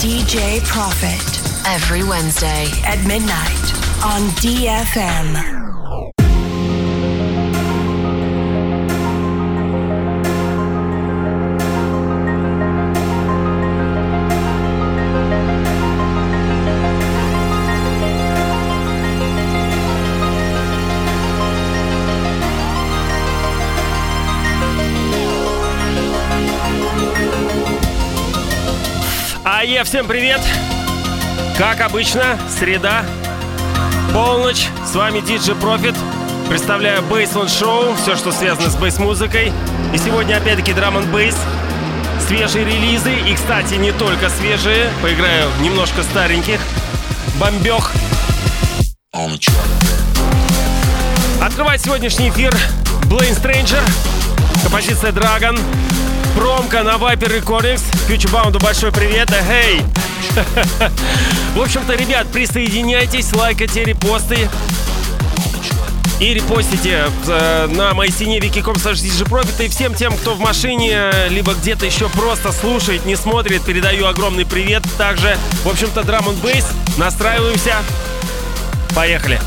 DJ Profit every Wednesday at midnight on DFM. Ае, всем привет! Как обычно, среда, полночь, с вами DJ Profit. Представляю Baseline Show, все, что связано с бейс-музыкой. И сегодня опять-таки драм н бейс, свежие релизы. И, кстати, не только свежие, поиграю немножко стареньких. Бомбех. Открывает сегодняшний эфир Blaine Stranger, композиция Dragon, промка на Viper Recordings, Futurebound большой привет, да хей! В общем-то, ребят, присоединяйтесь, лайкайте репосты и репостите э, на моей стене wiki.com Profit и всем тем, кто в машине, либо где-то еще просто слушает, не смотрит, передаю огромный привет. Также, в общем-то, драм н бейс, настраиваемся. Поехали!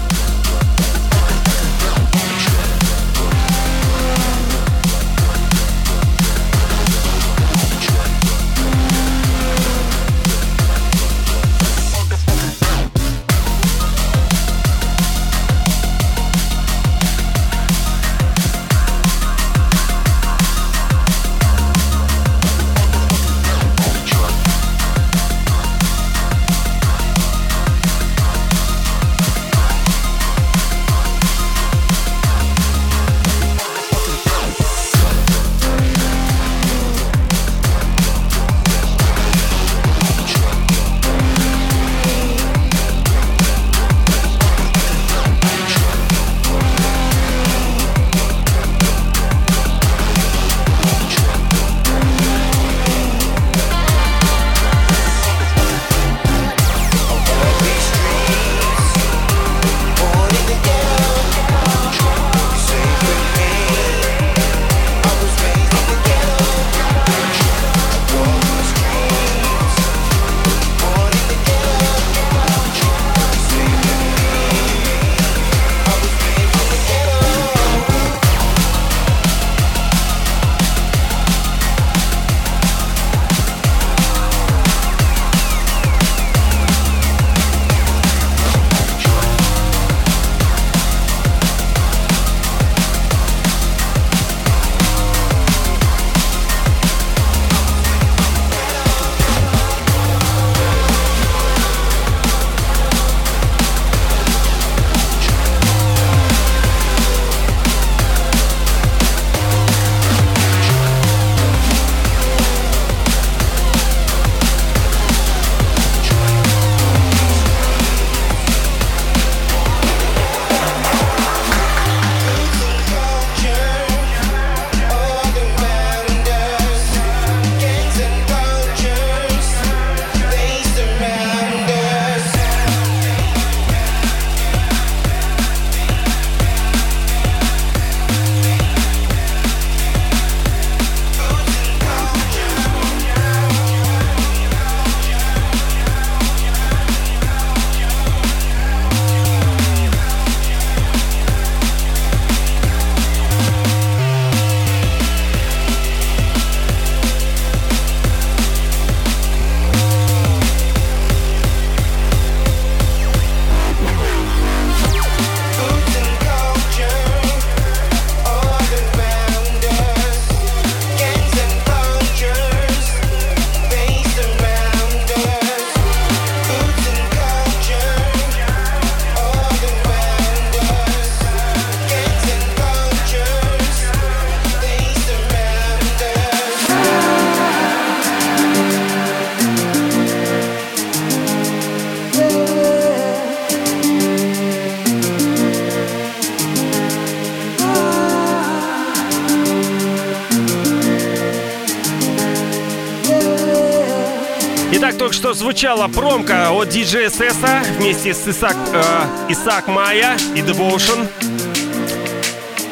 Что звучала промка от DJ SS вместе с Исаак, э, Исаак Майя и Devotion.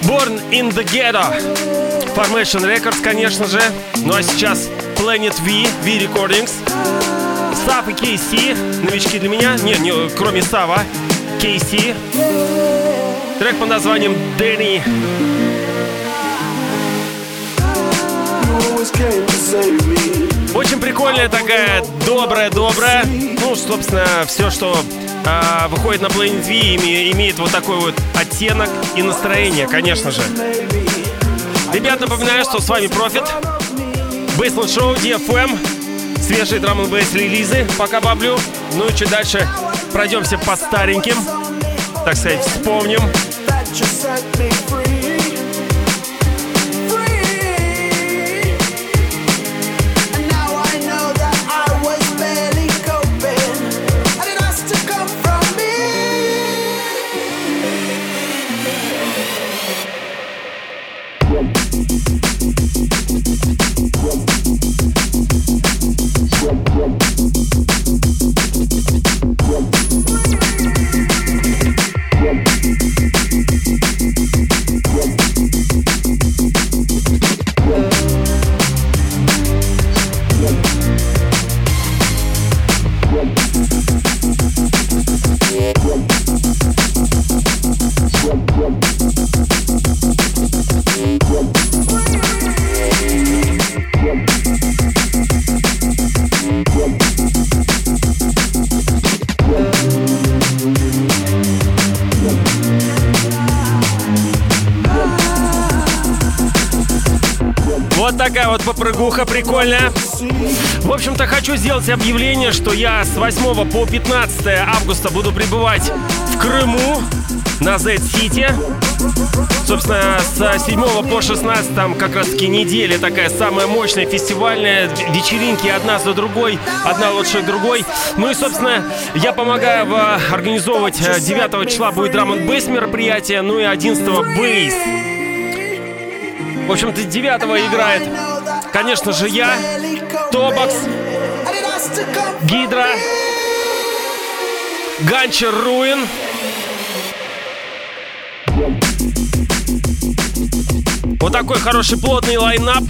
Born in the Ghetto. Formation Records, конечно же. Ну а сейчас Planet V, V Recordings. Сав и KC, новички для меня. Не, не кроме Сава. KC. Трек под названием Дэнни. Очень прикольная такая, добрая-добрая. Ну, собственно, все, что а, выходит на Planet V, име, имеет вот такой вот оттенок и настроение, конечно же. Ребят, напоминаю, что с вами Профит, Бейсленд Шоу, DFM, свежие драм н релизы, пока баблю. Ну и чуть дальше пройдемся по стареньким, так сказать, вспомним. Такая вот попрыгуха прикольная. В общем-то, хочу сделать объявление, что я с 8 по 15 августа буду пребывать в Крыму на Z-City. Собственно, с 7 по 16 там как раз таки неделя такая самая мощная фестивальная, вечеринки одна за другой, одна лучше другой. Ну и, собственно, я помогаю организовывать 9 э, числа будет драм н мероприятие, ну и 11 bass. В общем-то, 9 играет, конечно же, я, Тобакс, Гидра, Ганчер Руин. Вот такой хороший плотный line-up.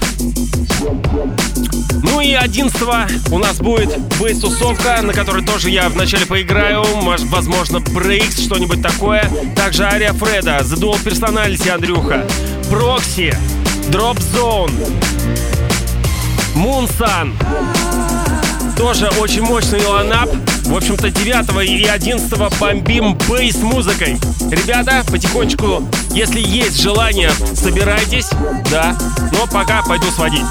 Ну и 11 у нас будет bass -тусовка, на которой тоже я вначале поиграю. Может, возможно, breaks, что-нибудь такое. Также Ария Фреда, The Dual Personality Андрюха, Прокси, Drop Zone, Moonsun. Тоже очень мощный ланап. В общем-то, 9 и 11 бомбим бейс музыкой. Ребята, потихонечку, если есть желание, собирайтесь, да. Но пока пойду сводить.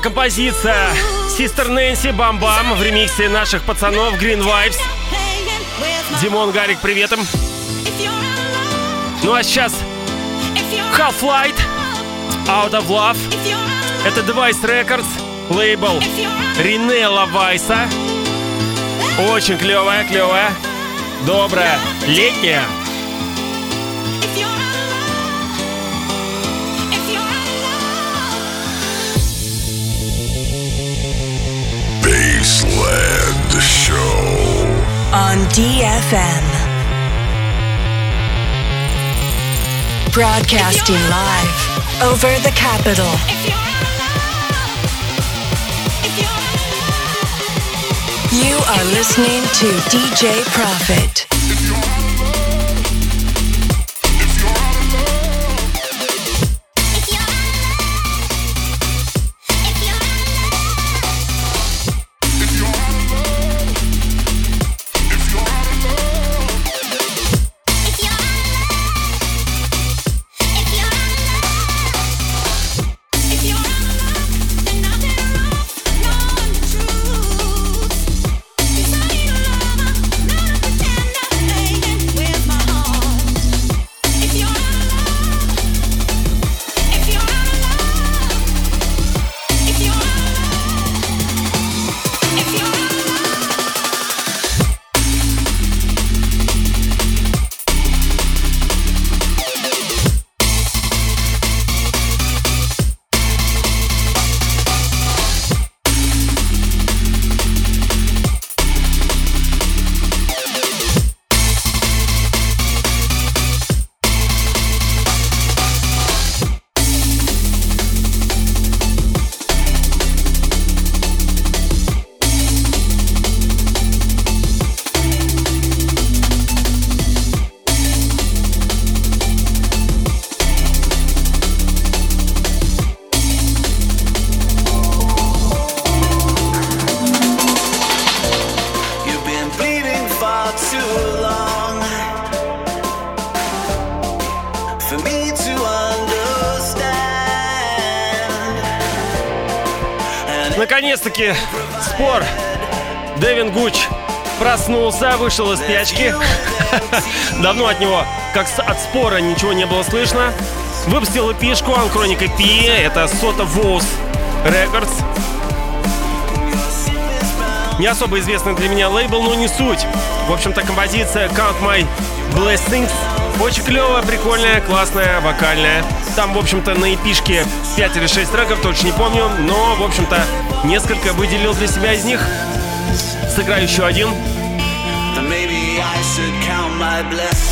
Композиция Sister Нэнси Бам-Бам в ремиксе наших пацанов Green Vibes. Димон Гарик, привет им. Ну а сейчас Half-Light Out of Love. Это Device Records, лейбл Ринелла Вайса. Очень клевая, клевая, добрая, летняя. On DFM. Broadcasting live over the capital. You are listening to DJ Profit. Проснулся, вышел из спячки. Давно от него, как от спора, ничего не было слышно. Выпустил эпишку Анкроника Пи. Это Сота Воус Records. Не особо известный для меня лейбл, но не суть. В общем-то, композиция Count My Blessings очень клевая, прикольная, классная, вокальная. Там, в общем-то, на эпишке 5 или 6 треков, точно не помню, но, в общем-то, несколько выделил для себя из них. Сыграю еще один. my blessing.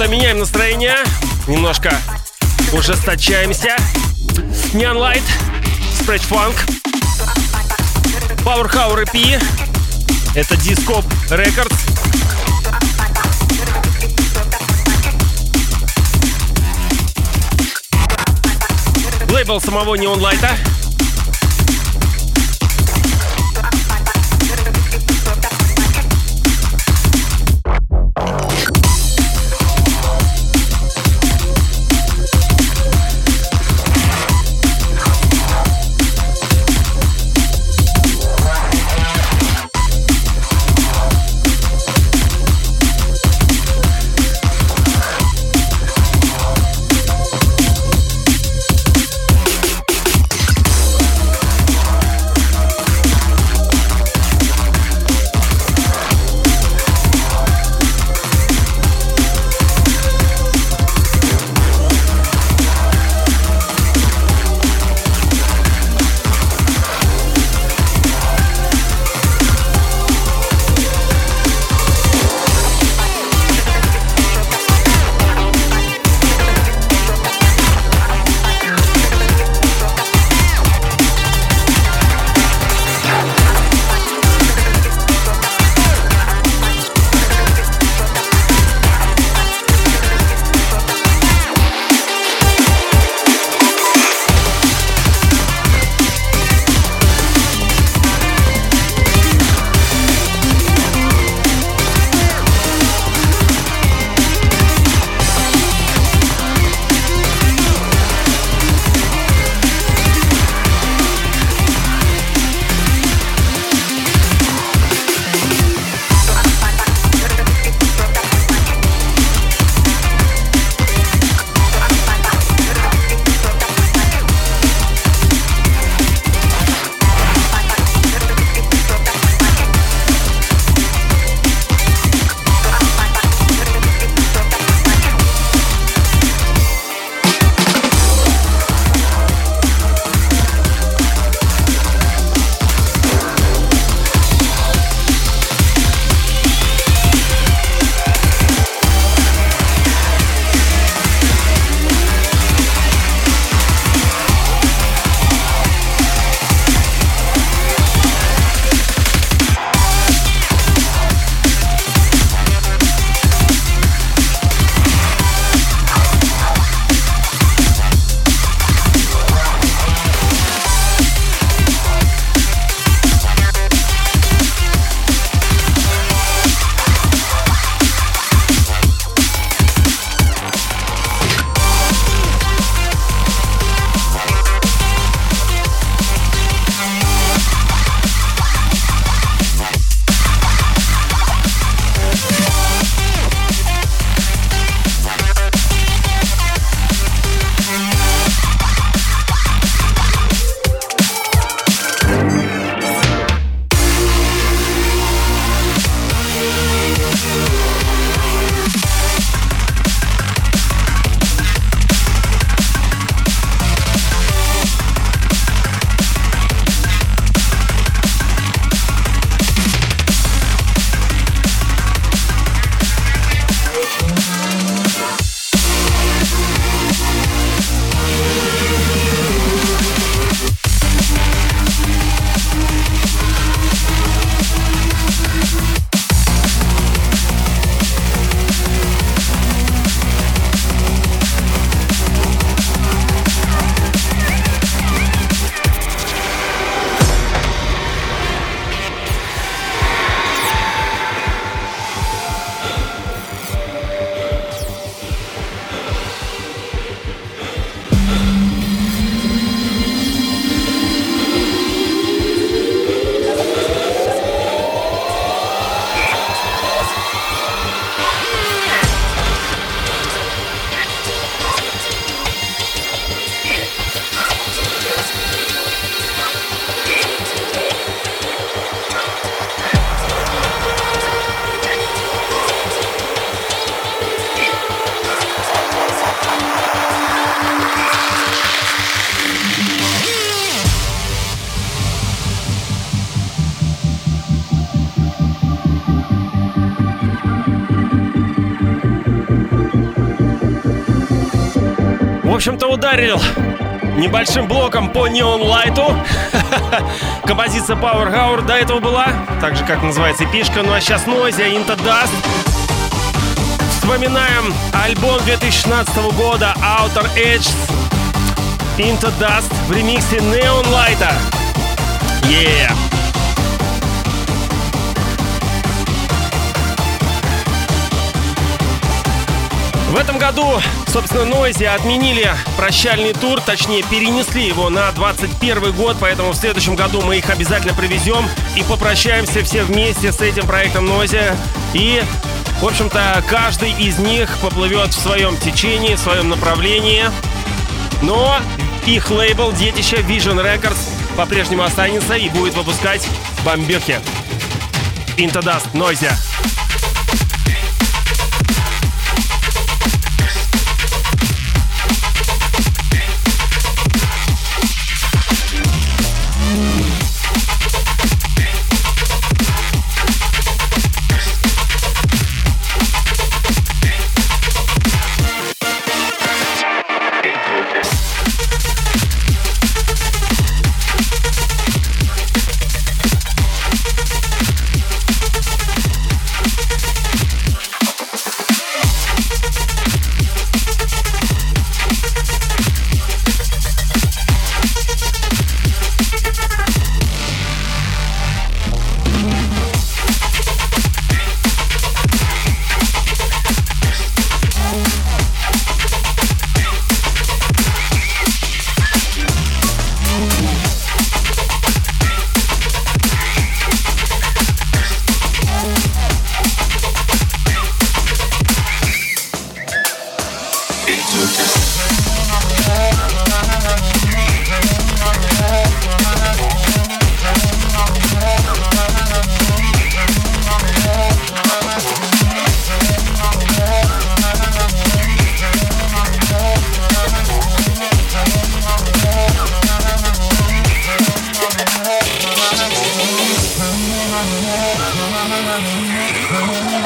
Что меняем настроение. Немножко ужесточаемся. Neon Light, Scratch Funk, Power Hour EP. Это Discop Records. Лейбл самого Neon Light. Ударил небольшим блоком по Neon Light. Композиция Power Hour до этого была, так же, как называется пишка. Ну а сейчас Noisia Into Dust. Вспоминаем альбом 2016 года Outer Edge Into Dust в ремиксе Neon Light. Yeah! В этом году, собственно, Нойзи отменили прощальный тур, точнее перенесли его на 21 год, поэтому в следующем году мы их обязательно привезем и попрощаемся все вместе с этим проектом Нойзи. И, в общем-то, каждый из них поплывет в своем течении, в своем направлении. Но их лейбл детище Vision Records по-прежнему останется и будет выпускать бомбехи. Into Dust Noisia.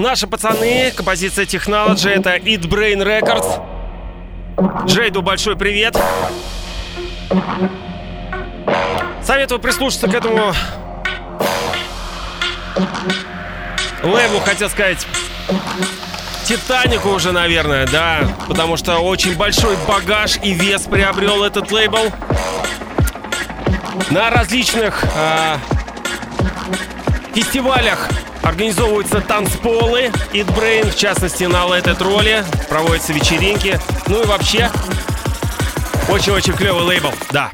наши пацаны, композиция Technology, это Eat Brain Records. Джейду большой привет. Советую прислушаться к этому лейблу, хотел сказать, Титанику уже, наверное, да, потому что очень большой багаж и вес приобрел этот лейбл на различных э, фестивалях Организовываются танцполы, Eat Brain, в частности, на Let It проводятся вечеринки. Ну и вообще, очень-очень клевый лейбл, да.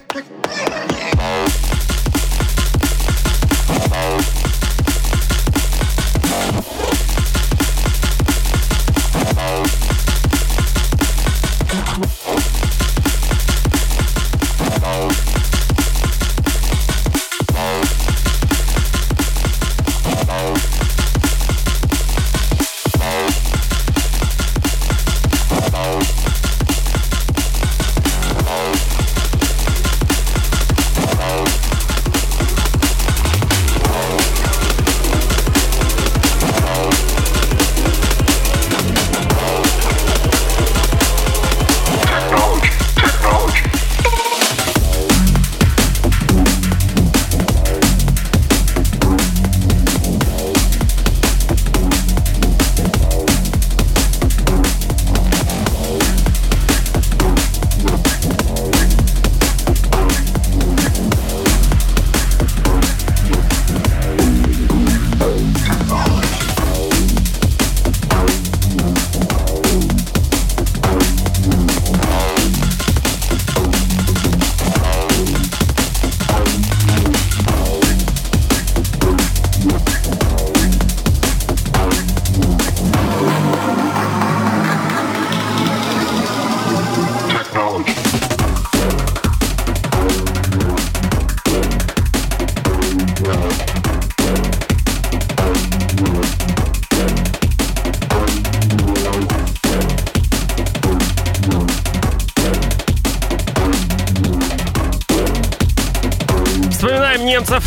Немцев.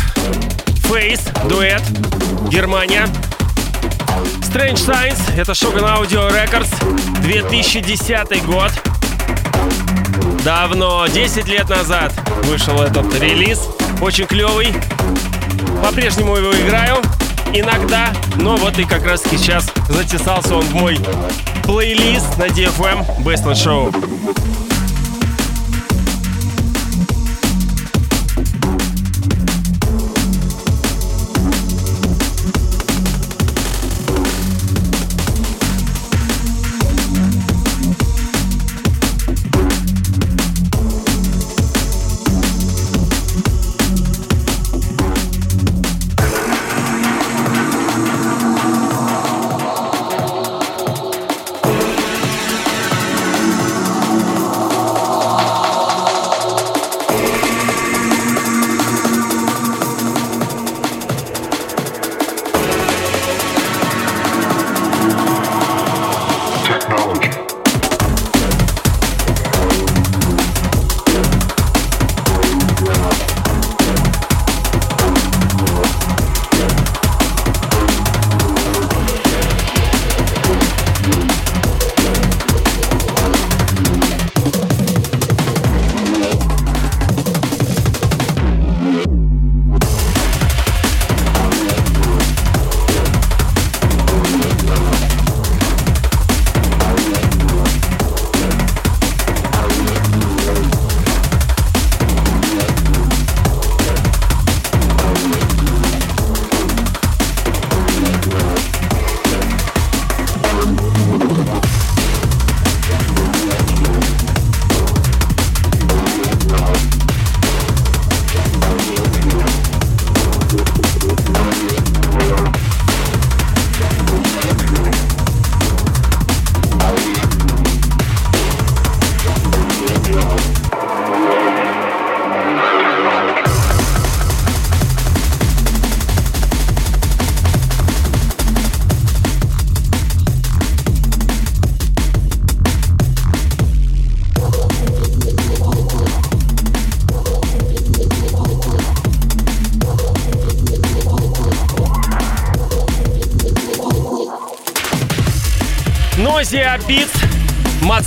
Face, дуэт, Германия. Strange Science, это Shogun Audio Records, 2010 год. Давно, 10 лет назад вышел этот релиз. Очень клевый. По-прежнему его играю иногда, но вот и как раз сейчас затесался он в мой плейлист на DFM Best Show.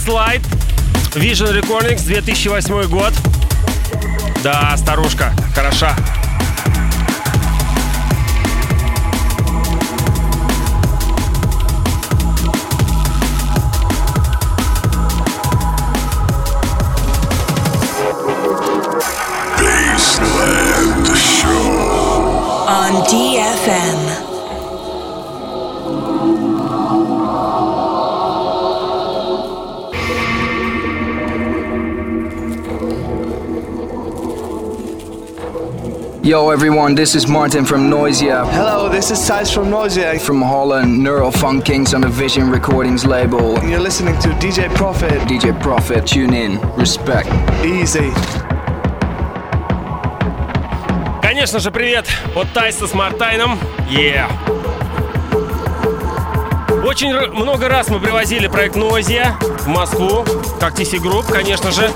Mudslide, Vision Recordings, 2008 год. Да, старушка, хороша. Yo everyone, this is Martin from Noisia. Hello, this is Thijs from Noisia. From Holland, Neural Funk Kings on the Vision Recordings label. And you're listening to DJ Profit. DJ Profit, tune in. Respect. Easy. Конечно же, привет от Тайса с Мартайном. Yeah. Очень много раз мы привозили проект Noisia в Москву, как TC Group, конечно же.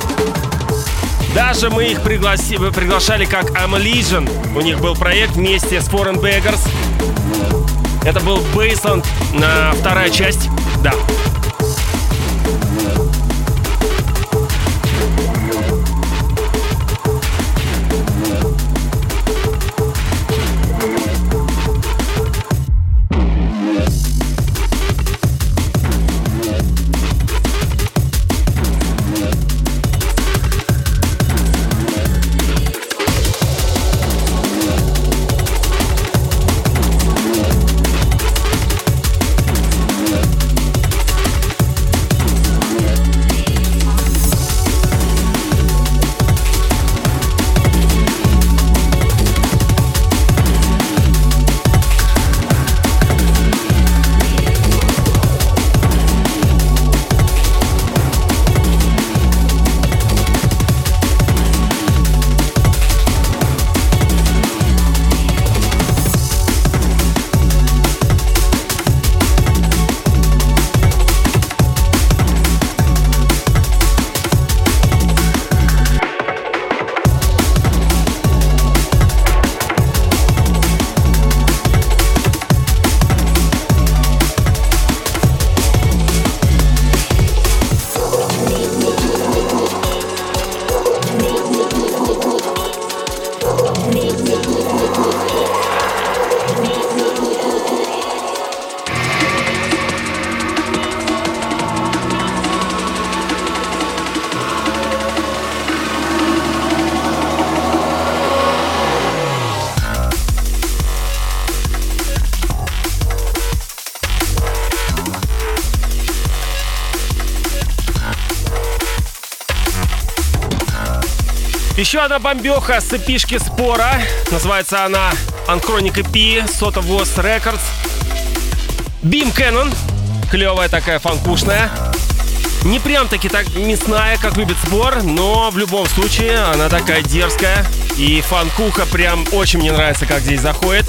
Даже мы их пригласи, приглашали как I'm Legion. У них был проект вместе с Foreign Beggars. Это был Бейсленд на вторая часть. Да. Еще одна бомбеха с эпишки Спора. Называется она Unchronic EP, Sota Voz Records. Beam Cannon. Клевая такая, фанкушная. Не прям таки так мясная, как любит Спор, но в любом случае она такая дерзкая. И фанкуха прям очень мне нравится, как здесь заходит.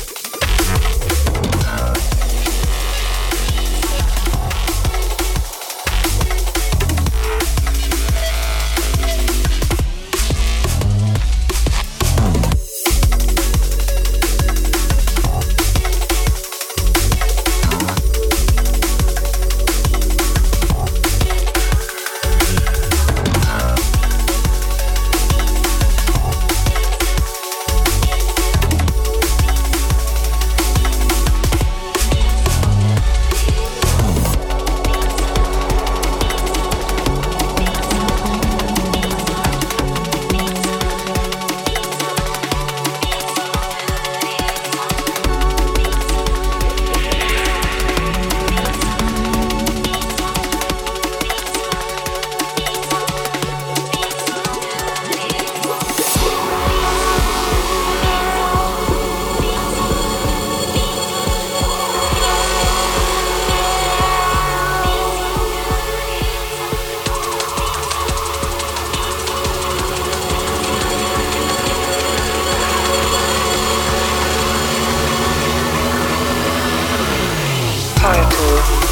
Cool.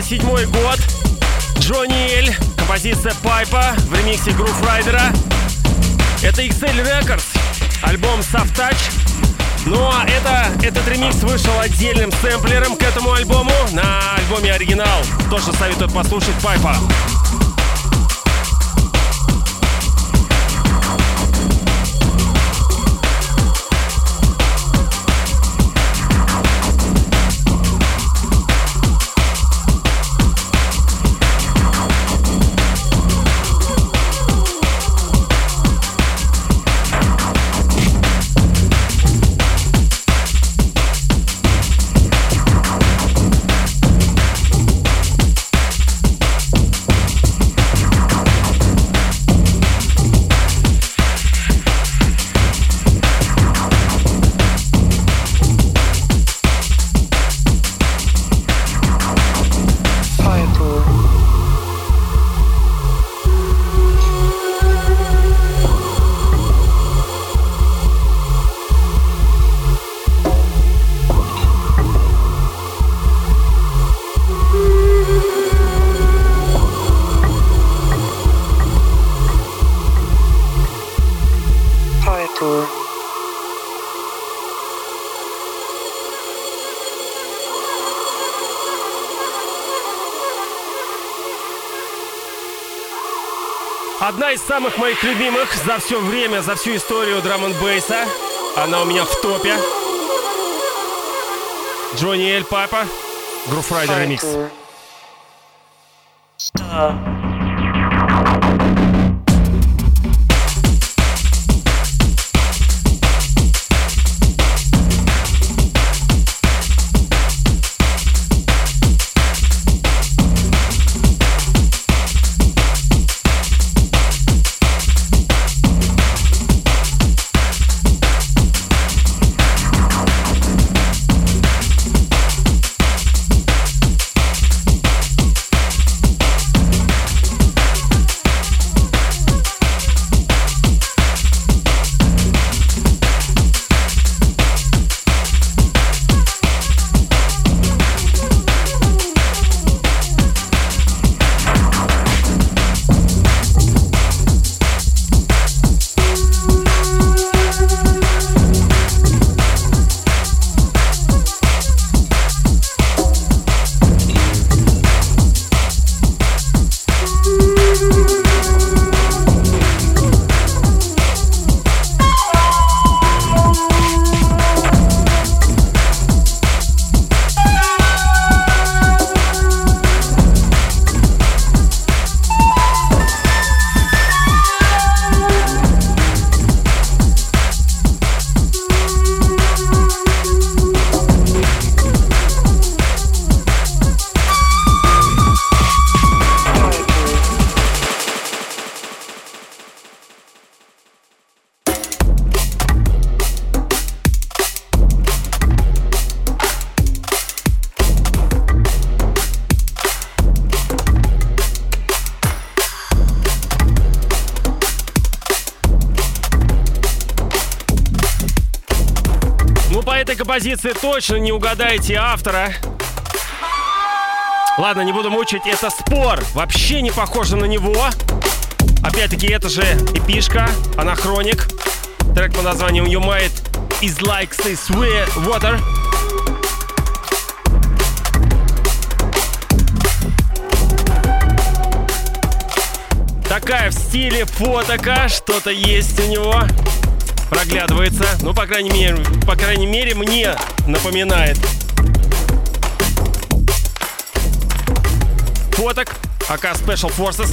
97 год. Джонни Эль, композиция Пайпа в ремиксе Groove Райдера. Это XL Records, альбом Soft Touch. Ну а это, этот ремикс вышел отдельным сэмплером к этому альбому на альбоме оригинал. Тоже советую послушать Пайпа. Одна из самых моих любимых за все время, за всю историю драм н бейса. Она у меня в топе. Джонни Эль Папа. Груфрайдер ремикс. Композиции точно не угадаете автора. Ладно, не буду мучить, это спор. Вообще не похоже на него. Опять-таки, это же эпишка, анахроник. Трек по названием You Might Is Like This Water. Такая в стиле фотока, что-то есть у него проглядывается. Ну, по крайней мере, по крайней мере, мне напоминает. Фоток АК Special Forces.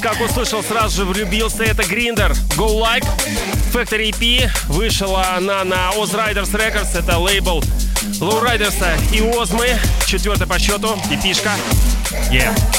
Как услышал, сразу же влюбился. Это Grinder Go Like. Factory EP. Вышла она на Oz Riders Records. Это лейбл Лоурайдерса и Озмы. Четвертый по счету. Эпишка. Yeah.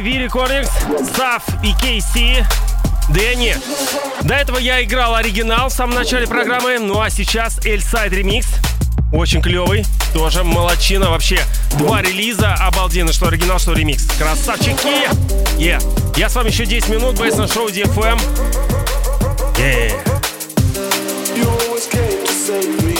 Recordings, Staff и KC. Дэнни. До этого я играл оригинал в самом начале программы, ну а сейчас Эльсайд ремикс. Очень клевый, тоже молочина вообще. Два релиза, обалденно, что оригинал, что ремикс. Красавчики! Yeah. Я с вами еще 10 минут, бейс на шоу DFM. Yeah. copy,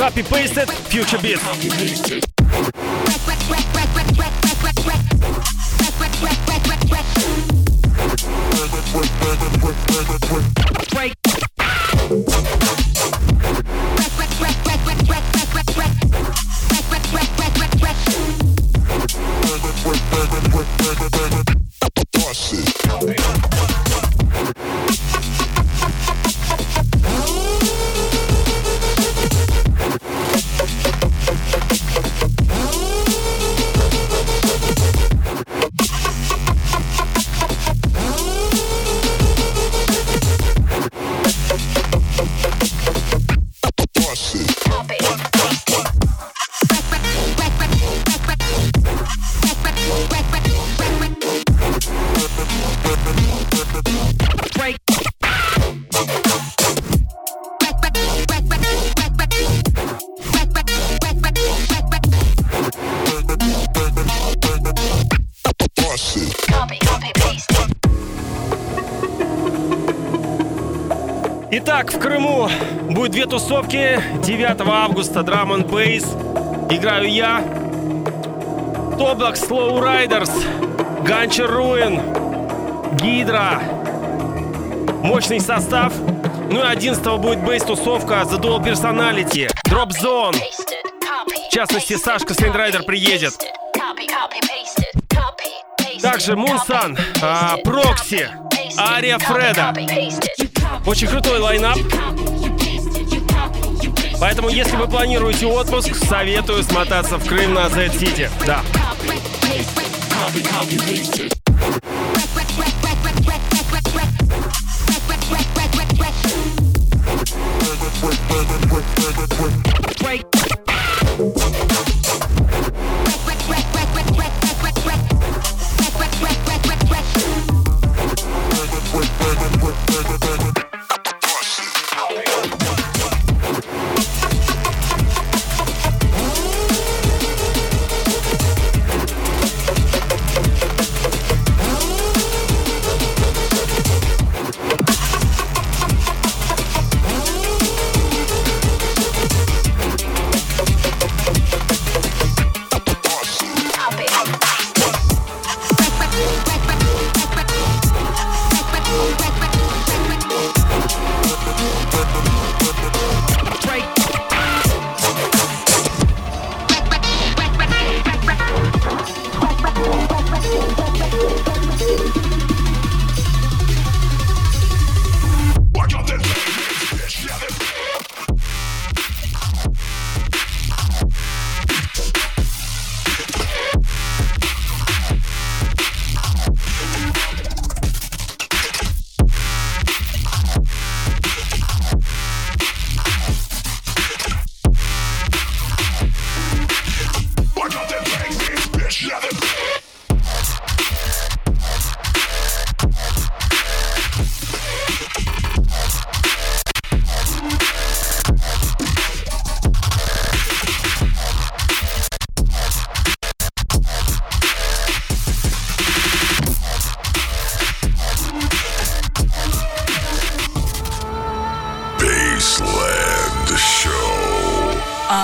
copy-pasted Future Beat. Тусовки. 9 августа Drum and Bass. Играю я. Тоблок Slow Riders. Ганчер Руин. Гидра. Мощный состав. Ну и 11 будет бейс-тусовка The Dual Personality. Drop Zone. В частности, Сашка Сейндрайдер приедет. Также Мунсан, а. Прокси. Ария Фреда. Очень крутой лайнап. Поэтому, если вы планируете отпуск, советую смотаться в Крым на Z-City. Да.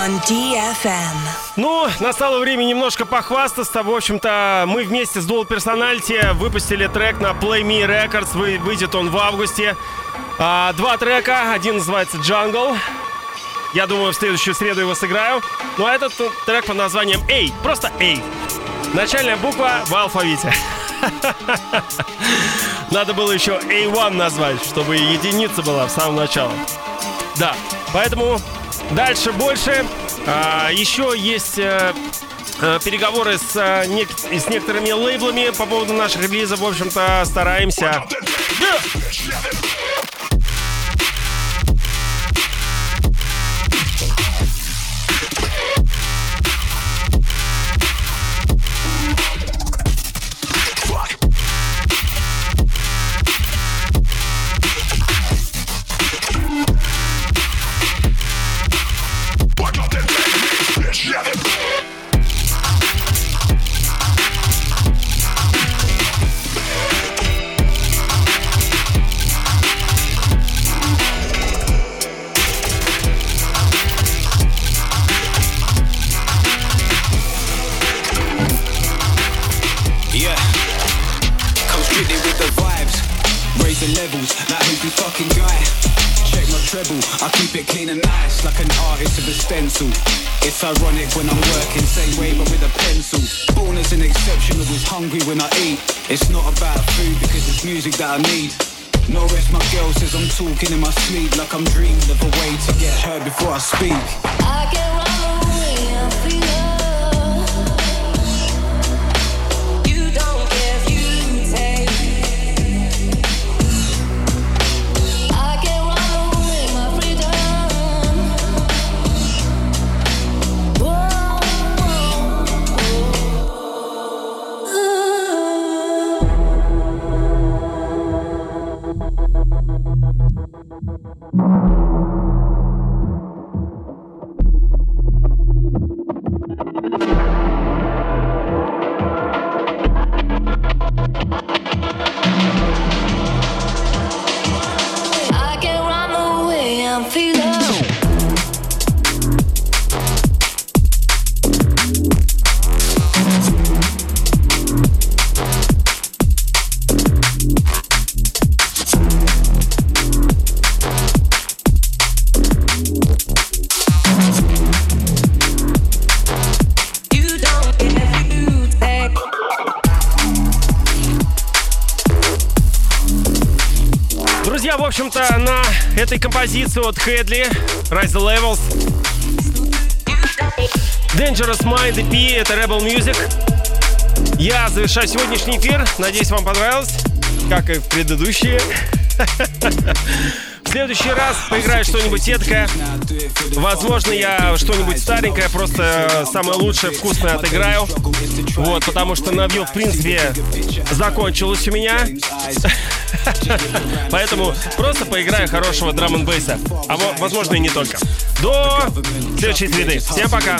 On DFM. Ну, настало время немножко похвастаться. В общем-то, мы вместе с Dual Personality выпустили трек на Play Me Records. Вы- Выйдет он в августе. А, два трека. Один называется Jungle. Я думаю, в следующую среду его сыграю. Ну, а этот трек под названием A. Просто A. Начальная буква в алфавите. Надо было еще A1 назвать, чтобы единица была в самом начале. Да, поэтому дальше больше. А, еще есть э, э, переговоры с, э, с некоторыми лейблами по поводу наших релизов. В общем-то, стараемся. Stencil. It's ironic when I'm working, same way but with a pencil. Born as an exception, always hungry when I eat. It's not about food because it's music that I need. No rest, my girl says I'm talking in my sleep like I'm dreaming of a way to get heard before I speak. I этой композиции от Хедли Rise the Levels Dangerous Mind EP, это Rebel Music. Я завершаю сегодняшний эфир. Надеюсь, вам понравилось, как и в предыдущие. В следующий раз поиграю что-нибудь едкое. Возможно, я что-нибудь старенькое, просто самое лучшее, вкусное отыграю. Вот, потому что навью, в принципе, закончилось у меня. Поэтому просто поиграю хорошего драм н бейса А во- возможно и не только. До следующей среды. Всем пока.